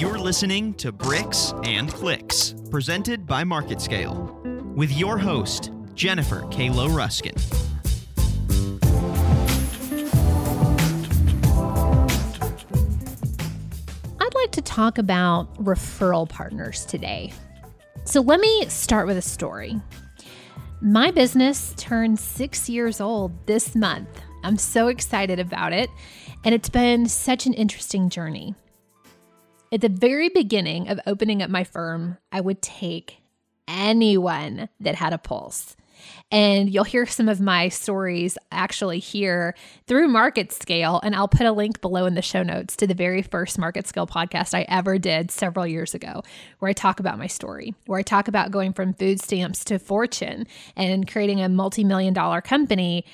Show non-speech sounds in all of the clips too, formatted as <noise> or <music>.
You're listening to Bricks and Clicks, presented by MarketScale, with your host, Jennifer Kalo Ruskin. I'd like to talk about referral partners today. So let me start with a story. My business turned six years old this month. I'm so excited about it, and it's been such an interesting journey. At the very beginning of opening up my firm, I would take anyone that had a pulse. And you'll hear some of my stories actually here through Market Scale. And I'll put a link below in the show notes to the very first Market Scale podcast I ever did several years ago, where I talk about my story, where I talk about going from food stamps to fortune and creating a multi million dollar company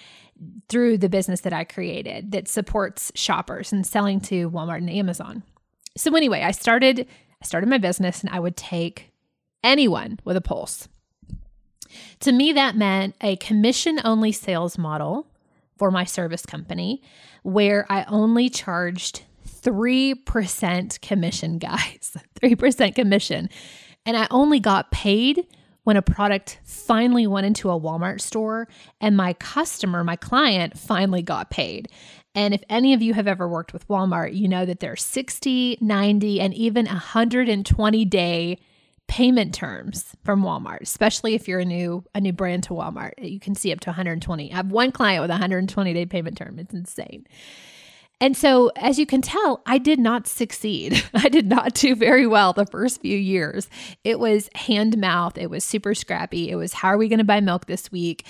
through the business that I created that supports shoppers and selling to Walmart and Amazon. So anyway, I started I started my business and I would take anyone with a pulse to me, that meant a commission only sales model for my service company where I only charged 3% commission, <laughs> guys. 3% commission. And I only got paid when a product finally went into a Walmart store and my customer, my client, finally got paid. And if any of you have ever worked with Walmart, you know that there's 60, 90, and even 120 day payment terms from Walmart, especially if you're a new a new brand to Walmart. You can see up to 120. I have one client with a 120 day payment term. It's insane. And so, as you can tell, I did not succeed. <laughs> I did not do very well the first few years. It was hand mouth, it was super scrappy. It was, how are we going to buy milk this week?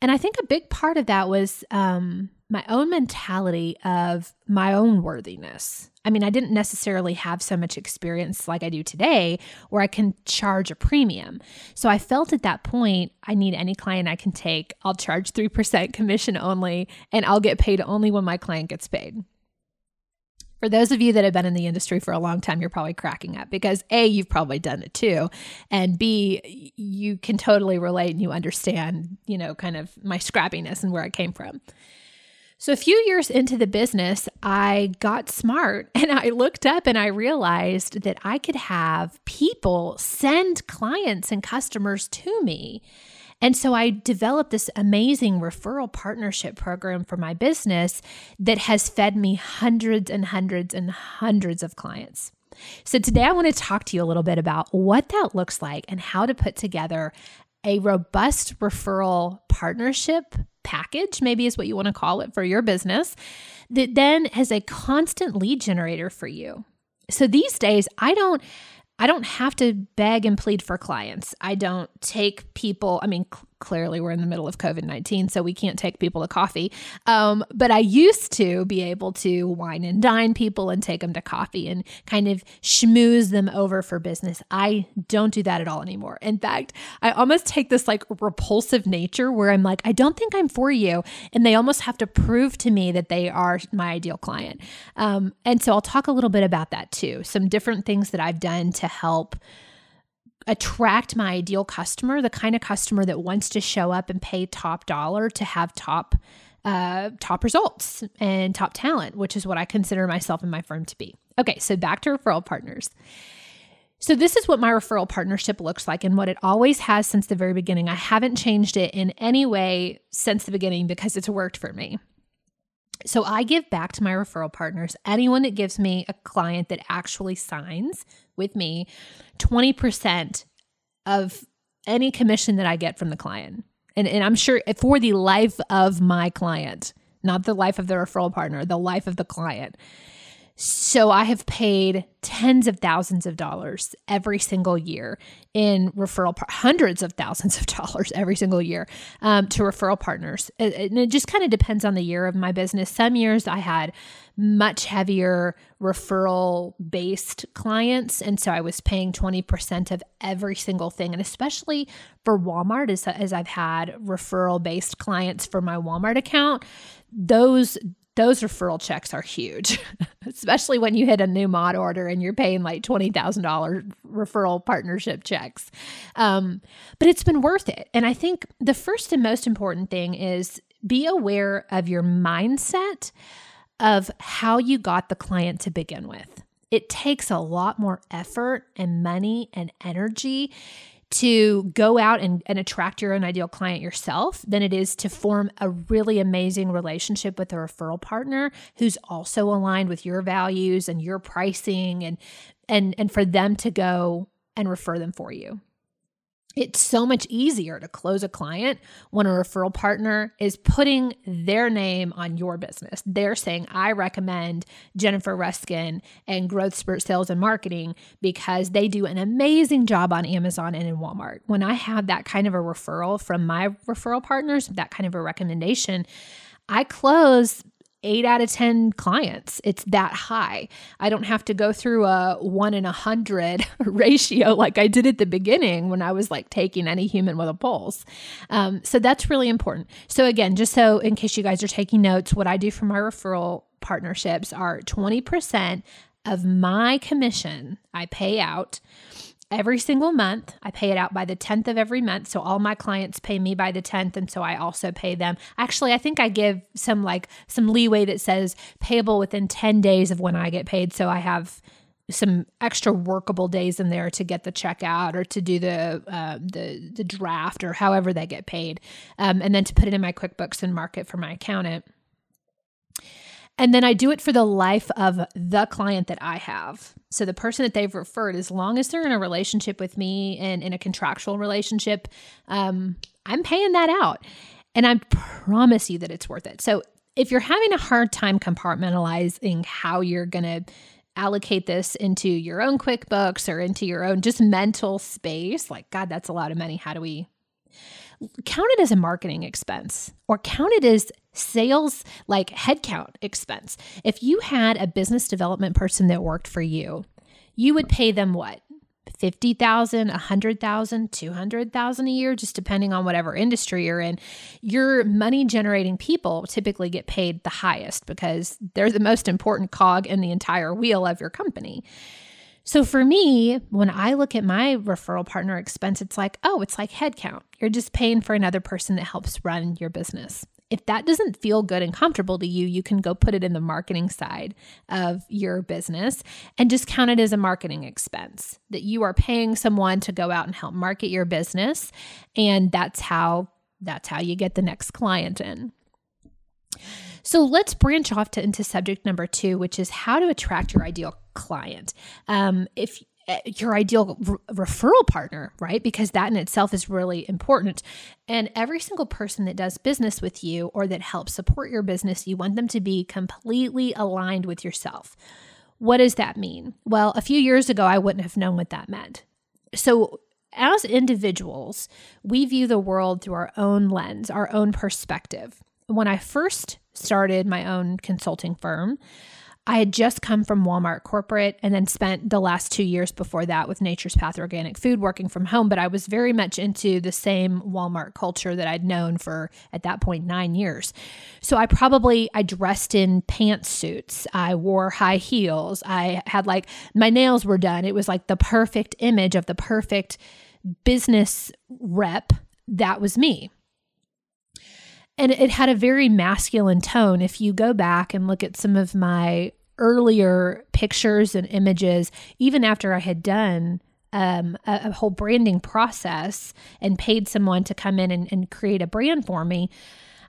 And I think a big part of that was um, my own mentality of my own worthiness. I mean, I didn't necessarily have so much experience like I do today where I can charge a premium. So I felt at that point, I need any client I can take. I'll charge 3% commission only, and I'll get paid only when my client gets paid. For those of you that have been in the industry for a long time, you're probably cracking up because A, you've probably done it too. And B, you can totally relate and you understand, you know, kind of my scrappiness and where I came from. So, a few years into the business, I got smart <laughs> and I looked up and I realized that I could have people send clients and customers to me. And so I developed this amazing referral partnership program for my business that has fed me hundreds and hundreds and hundreds of clients. So today I want to talk to you a little bit about what that looks like and how to put together a robust referral partnership package, maybe is what you want to call it for your business, that then has a constant lead generator for you. So these days, I don't I don't have to beg and plead for clients. I don't take people, I mean, clearly we're in the middle of COVID 19, so we can't take people to coffee. Um, but I used to be able to wine and dine people and take them to coffee and kind of schmooze them over for business. I don't do that at all anymore. In fact, I almost take this like repulsive nature where I'm like, I don't think I'm for you. And they almost have to prove to me that they are my ideal client. Um, and so I'll talk a little bit about that too. Some different things that I've done to help attract my ideal customer, the kind of customer that wants to show up and pay top dollar to have top uh, top results and top talent, which is what I consider myself and my firm to be. Okay, so back to referral partners. So, this is what my referral partnership looks like and what it always has since the very beginning. I haven't changed it in any way since the beginning because it's worked for me. So, I give back to my referral partners, anyone that gives me a client that actually signs with me 20% of any commission that I get from the client. And, and I'm sure for the life of my client, not the life of the referral partner, the life of the client. So I have paid tens of thousands of dollars every single year in referral, par- hundreds of thousands of <laughs> dollars every single year um, to referral partners. And it just kind of depends on the year of my business. Some years I had much heavier referral based clients. And so I was paying 20% of every single thing. And especially for Walmart, as, as I've had referral based clients for my Walmart account, those those referral checks are huge, <laughs> especially when you hit a new mod order and you're paying like $20,000 referral partnership checks. Um, but it's been worth it. And I think the first and most important thing is be aware of your mindset of how you got the client to begin with It takes a lot more effort and money and energy to go out and, and attract your own ideal client yourself than it is to form a really amazing relationship with a referral partner who's also aligned with your values and your pricing and and and for them to go and refer them for you it's so much easier to close a client when a referral partner is putting their name on your business. They're saying, I recommend Jennifer Ruskin and Growth Spurt Sales and Marketing because they do an amazing job on Amazon and in Walmart. When I have that kind of a referral from my referral partners, that kind of a recommendation, I close eight out of 10 clients. It's that high. I don't have to go through a one in a hundred <laughs> ratio like I did at the beginning when I was like taking any human with a pulse. Um, so that's really important. So, again, just so in case you guys are taking notes, what I do for my referral partnerships are 20% of my commission I pay out every single month. I pay it out by the 10th of every month. So all my clients pay me by the 10th. And so I also pay them. Actually, I think I give some like some leeway that says payable within 10 days of when I get paid. So I have some extra workable days in there to get the check out or to do the uh, the the draft or however they get paid, um, and then to put it in my QuickBooks and mark it for my accountant. And then I do it for the life of the client that I have. So the person that they've referred, as long as they're in a relationship with me and in a contractual relationship, um, I'm paying that out. And I promise you that it's worth it. So if you're having a hard time compartmentalizing how you're going to allocate this into your own QuickBooks or into your own just mental space, like, God, that's a lot of money. How do we? Count it as a marketing expense or count it as sales like headcount expense. If you had a business development person that worked for you, you would pay them what? 50,000, 100,000, 200,000 a year just depending on whatever industry you're in. Your money generating people typically get paid the highest because they're the most important cog in the entire wheel of your company. So for me, when I look at my referral partner expense, it's like, oh, it's like headcount. You're just paying for another person that helps run your business. If that doesn't feel good and comfortable to you, you can go put it in the marketing side of your business and just count it as a marketing expense that you are paying someone to go out and help market your business. And that's how that's how you get the next client in. So let's branch off to into subject number two, which is how to attract your ideal client. Um, if eh, your ideal re- referral partner, right? Because that in itself is really important. And every single person that does business with you or that helps support your business, you want them to be completely aligned with yourself. What does that mean? Well, a few years ago, I wouldn't have known what that meant. So, as individuals, we view the world through our own lens, our own perspective. When I first started my own consulting firm. I had just come from Walmart corporate and then spent the last two years before that with Nature's Path Organic Food working from home. But I was very much into the same Walmart culture that I'd known for at that point nine years. So I probably I dressed in pantsuits. I wore high heels. I had like my nails were done. It was like the perfect image of the perfect business rep. That was me and it had a very masculine tone. If you go back and look at some of my earlier pictures and images, even after I had done um, a, a, whole branding process and paid someone to come in and, and create a brand for me,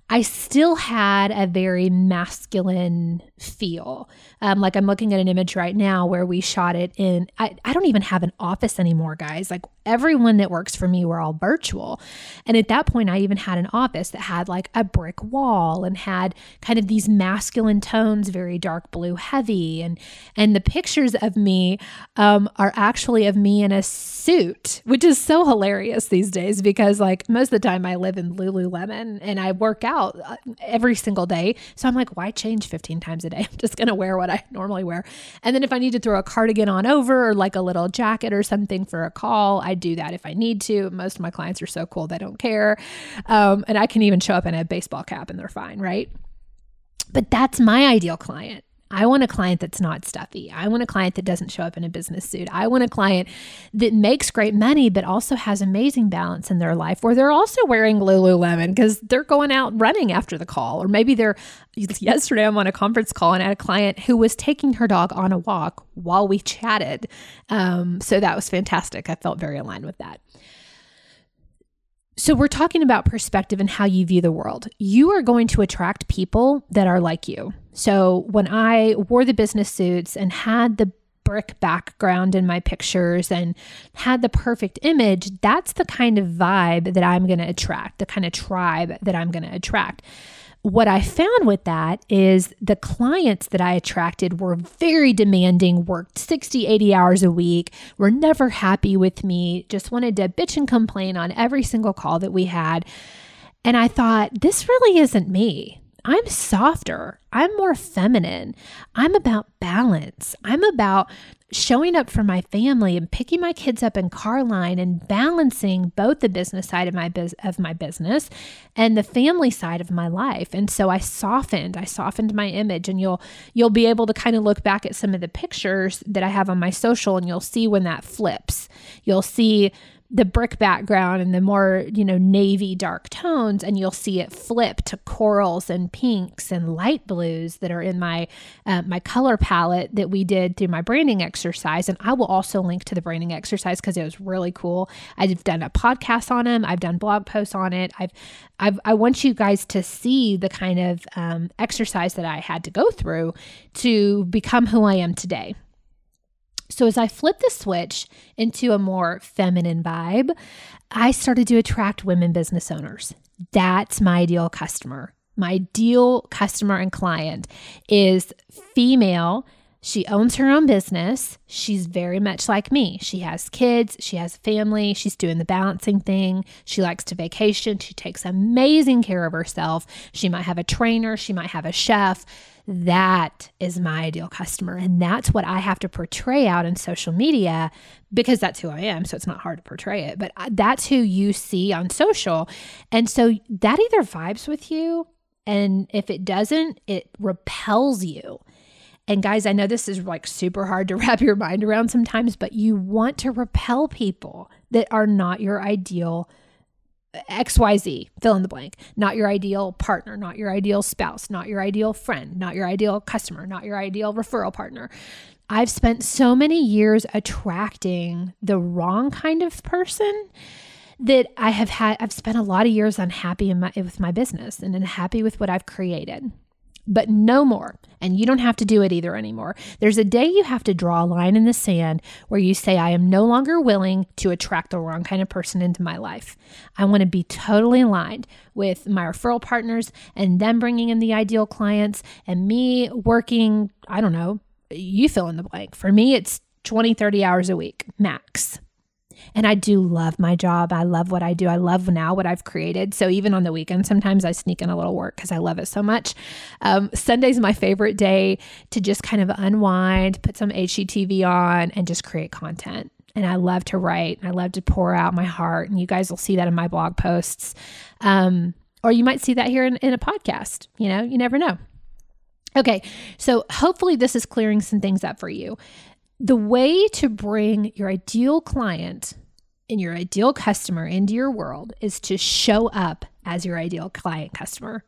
I still had a very masculine feel. Um, like I'm looking at an image right now where we shot it in, I, I don't even have an office anymore, guys. Like everyone that works for me were all virtual. And at that point, I even had an office that had like a brick wall and had kind of these masculine tones, very dark blue, heavy. And and the pictures of me um, are actually of me in a suit, which is so hilarious these days because like most of the time I live in Lululemon and I work out uh, every single day. So I'm like, why change 15 times a day? <laughs> I'm just gonna wear what I normally wear. And then if I need to throw a cardigan on over or like a little jacket or something for a call, I do that if I need to. Most of my clients are so cool, they don't care. Um, and I can even show up in a baseball cap and they're fine, right? But that's my ideal client. I want a client that's not stuffy. I want a client that doesn't show up in a business suit. I want a client that makes great money, but also has amazing balance in their life where they're also wearing Lululemon because they're going out running after the call. Or maybe they're, yesterday I'm on a conference call and I had a client who was taking her dog on a walk while we chatted. Um, so that was fantastic. I felt very aligned with that. So, we're talking about perspective and how you view the world. You are going to attract people that are like you. So, when I wore the business suits and had the brick background in my pictures and had the perfect image, that's the kind of vibe that I'm going to attract, the kind of tribe that I'm going to attract what I found with that is the clients that I attracted were very demanding, worked 60, 80 hours a week, were never happy with me, just wanted to bitch and complain on every single call that we had. And I thought, this really isn't me. I'm softer. I'm more feminine. I'm about balance. I'm about showing up for my family and picking my kids up in car line and balancing both the business side of my biz- of my business and the family side of my life. And so I softened, I softened my image and you'll you'll be able to kind of look back at some of the pictures that I have on my social and you'll see when that flips. You'll see the brick background and the more, you know, navy dark tones, and you'll see it flip to corals and pinks and light blues that are in my uh, my color palette that we did through my branding exercise. And I will also link to the branding exercise because it was really cool. I've done a podcast on them. I've done blog posts on it. I've, I've I want you guys to see the kind of um, exercise that I had to go through to become who I am today. So as I flipped the switch into a more feminine vibe, I started to attract women business owners. That's my ideal customer. My ideal customer and client is female. She owns her own business. She's very much like me. She has kids, she has a family, she's doing the balancing thing. She likes to vacation. She takes amazing care of herself. She might have a trainer, she might have a chef that is my ideal customer. And that's what I have to portray out in social media because that's who I am. So it's not hard to portray it, but that's who you see on social. And so that either vibes with you, and if it doesn't, it repels you. And guys, I know this is like super hard to <laughs> wrap your mind around sometimes, but you want to repel people that are not your ideal uh, XYZ, fill in the blank, not your ideal partner, not your ideal spouse, not your ideal friend, not your ideal customer, not your ideal referral partner. I've spent so many years attracting the wrong kind of person that I have had I've spent a lot of years unhappy my, with my business and unhappy with what I've created but no more. And you don't have to do it either anymore. There's a day you have to draw a line in the sand where you say, I am no longer willing to attract the wrong kind of person into my life. I want to be totally aligned with my referral partners and them bringing in the ideal clients and me working, I don't know, you fill in the blank. For me, it's 20, 30 hours a week max. And I do love my job. I love what I do. I love now what I've created. So even on the weekend, sometimes I sneak in a little work because I love it so much. Um, Sunday's my favorite day to just kind of unwind, put some HGTV on, and just create content. And I love to write. I love to pour out my heart. And you guys will see that in my blog posts. Um, or you might see that here in, in a podcast. You know, you never know. Okay, so hopefully this is clearing some things up for you the way to bring your ideal client and your ideal customer into your world is to show up as your ideal client customer.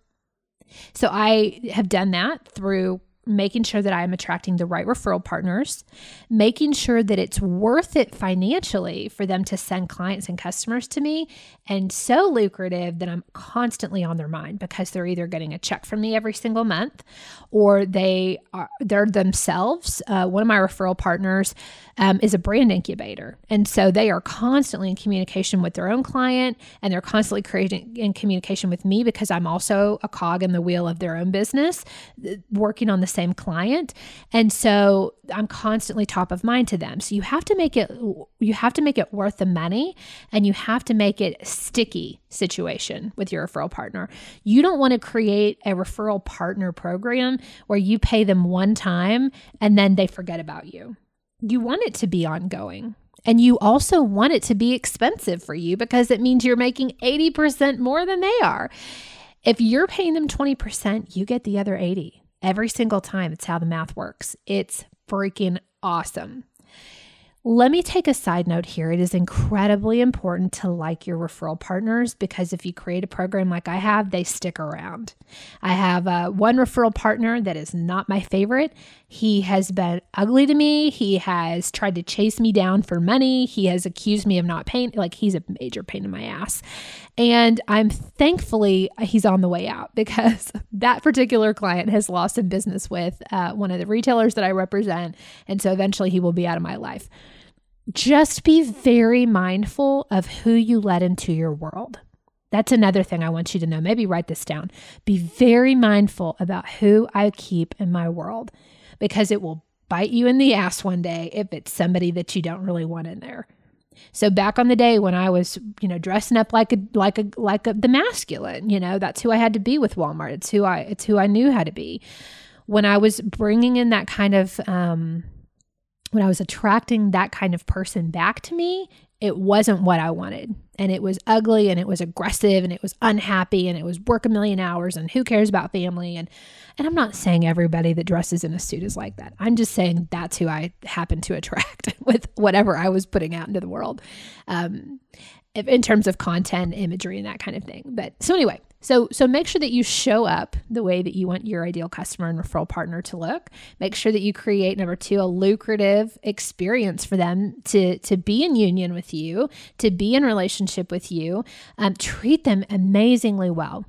So I have done that through making sure that I'm attracting the right referral partners, making sure that it's worth it financially for them to send clients and customers to me, and so lucrative that I'm constantly on their mind because they're either getting a check from me every single month or they are they're themselves. Uh, one of my referral partners um, is a brand incubator, and so they are constantly in communication with their own client, and they're constantly creating in communication with me because I'm also a cog in the wheel of their own business, working on the same client. And so I'm constantly top of mind to them. So you have to make it you have to make it worth the money and you have to make it sticky situation with your referral partner. You don't want to create a referral partner program where you pay them one time and then they forget about you. You want it to be ongoing. And you also want it to be expensive for you because it means you're making 80% more than they are. If you're paying them 20%, you get the other 80 Every single time, it's how the math works. It's freaking awesome. Let me take a side note here. It is incredibly important to like your referral partners because if you create a program like I have, they stick around. I have uh, one referral partner that is not my favorite. He has been ugly to me. He has tried to chase me down for money. He has accused me of not paying. Like he's a major pain in my ass. And I'm thankfully he's on the way out <laughs> because that particular client has lost some business with uh, one of the retailers that I represent. And so eventually he will be out of my life just be very mindful of who you let into your world. That's another thing I want you to know. Maybe write this down. Be very mindful about who I keep in my world because it will bite you in the ass one day if it's somebody that you don't really want in there. So back on the day when I was, you know, dressing up like a like a like a, the masculine, you know, that's who I had to be with Walmart. It's who I it's who I knew how to be. When I was bringing in that kind of um when I was attracting that kind of person back to me, it wasn't what I wanted. And it was ugly and it was aggressive and it was unhappy and it was work a million hours and who cares about family and and I'm not saying everybody that dresses in a suit is like that. I'm just saying that's who I happen to attract <laughs> with whatever I was putting out into the world. Um, in terms of content, imagery, and that kind of thing. But so anyway, so so make sure that you show up the way that you want your ideal customer and referral partner to look. Make sure that you create number 2 a lucrative experience for them to to be in union with you, to be in relationship with you. Um, treat them amazingly well.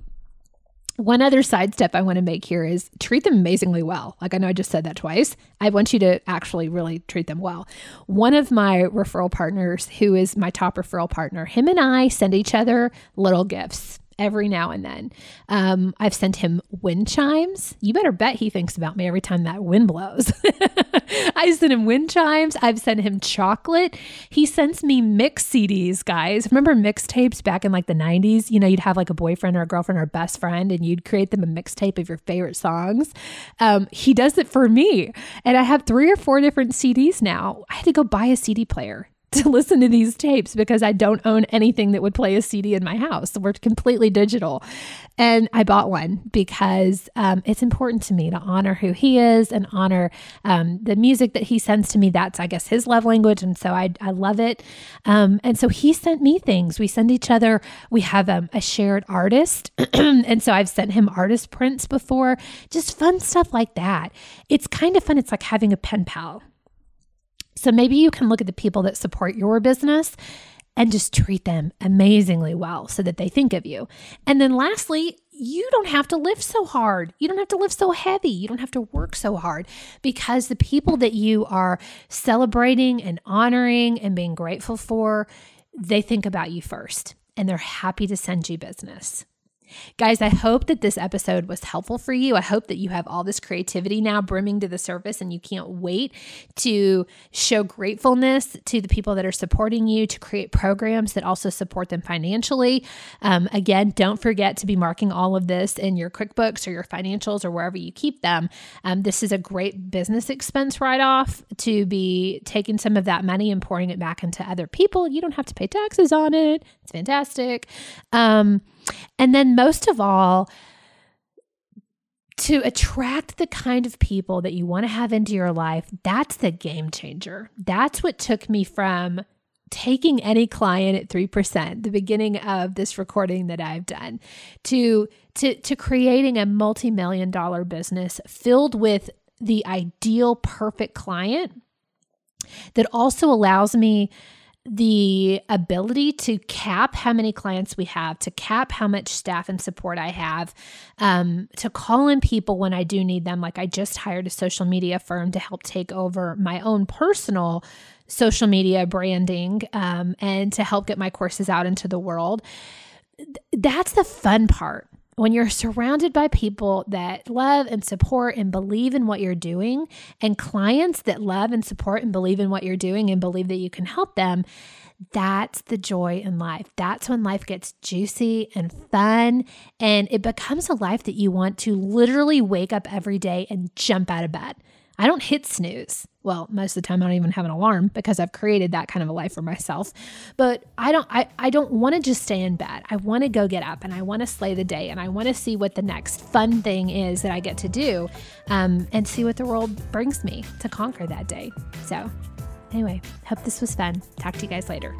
One other side step I want to make here is treat them amazingly well. Like I know I just said that twice. I want you to actually really treat them well. One of my referral partners, who is my top referral partner, him and I send each other little gifts every now and then. Um, I've sent him wind chimes. You better bet he thinks about me every time that wind blows. <laughs> I sent him wind chimes. I've sent him chocolate. He sends me mix CDs, guys. Remember mixtapes back in like the 90s? You know, you'd have like a boyfriend or a girlfriend or a best friend and you'd create them a mixtape of your favorite songs. Um, he does it for me. And I have three or four different CDs now. I had to go buy a CD player <laughs> to listen to these tapes because I don't own anything that would play a CD in my house. We're completely digital. And I bought one because um, it's important to me to honor who he is and honor um, the music that he sends to me. That's, I guess, his love language. And so I, I love it. Um, and so he sent me things. We send each other, we have um, a shared artist. <clears throat> and so I've sent him artist prints before, just fun stuff like that. It's kind of fun. It's like having a pen pal so maybe you can look at the people that support your business and just treat them amazingly well so that they think of you. And then lastly, you don't have to live so hard. You don't have to live so heavy. You don't have to work so hard because the people that you are celebrating and honoring and being grateful for, they think about you first and they're happy to send you business. Guys, I hope that this episode was helpful for you. I hope that you have all this creativity now brimming to the surface and you can't wait to show gratefulness to the people that are supporting you, to create programs that also support them financially. Um, again, don't forget to be marking all of this in your QuickBooks or your financials or wherever you keep them. Um, this is a great business expense write off to be taking some of that money and pouring it back into other people. You don't have to pay taxes on it. It's fantastic. Um, and then, most of all, to attract the kind of people that you want to have into your life, that's the game changer. That's what took me from taking any client at 3%, the beginning of this recording that I've done, to to to creating a multi-million dollar business filled with the ideal perfect client that also allows me the ability to cap how many clients we have, to cap how much staff and support I have, um, to call in people when I do need them. Like I just hired a social media firm to help take over my own personal social media branding um, and to help get my courses out into the world. That's the fun part when you're surrounded by people that love and support and believe in what you're doing, and clients that love and support and believe in what you're doing and believe that you can help them, that's the joy in life. That's when life gets juicy and fun, and it becomes a life that you want to literally wake up every day and jump out of bed. I don't hit snooze. Well, most of the time I don't even have an alarm because I've created that kind of a life for myself. But I don't I, I don't want to just stay in bed. I want to go get up and I want to slay the day and I want to see what the next fun thing is that I get to do um, and see what the world brings me to conquer that day. So anyway, hope this was fun. Talk to you guys later.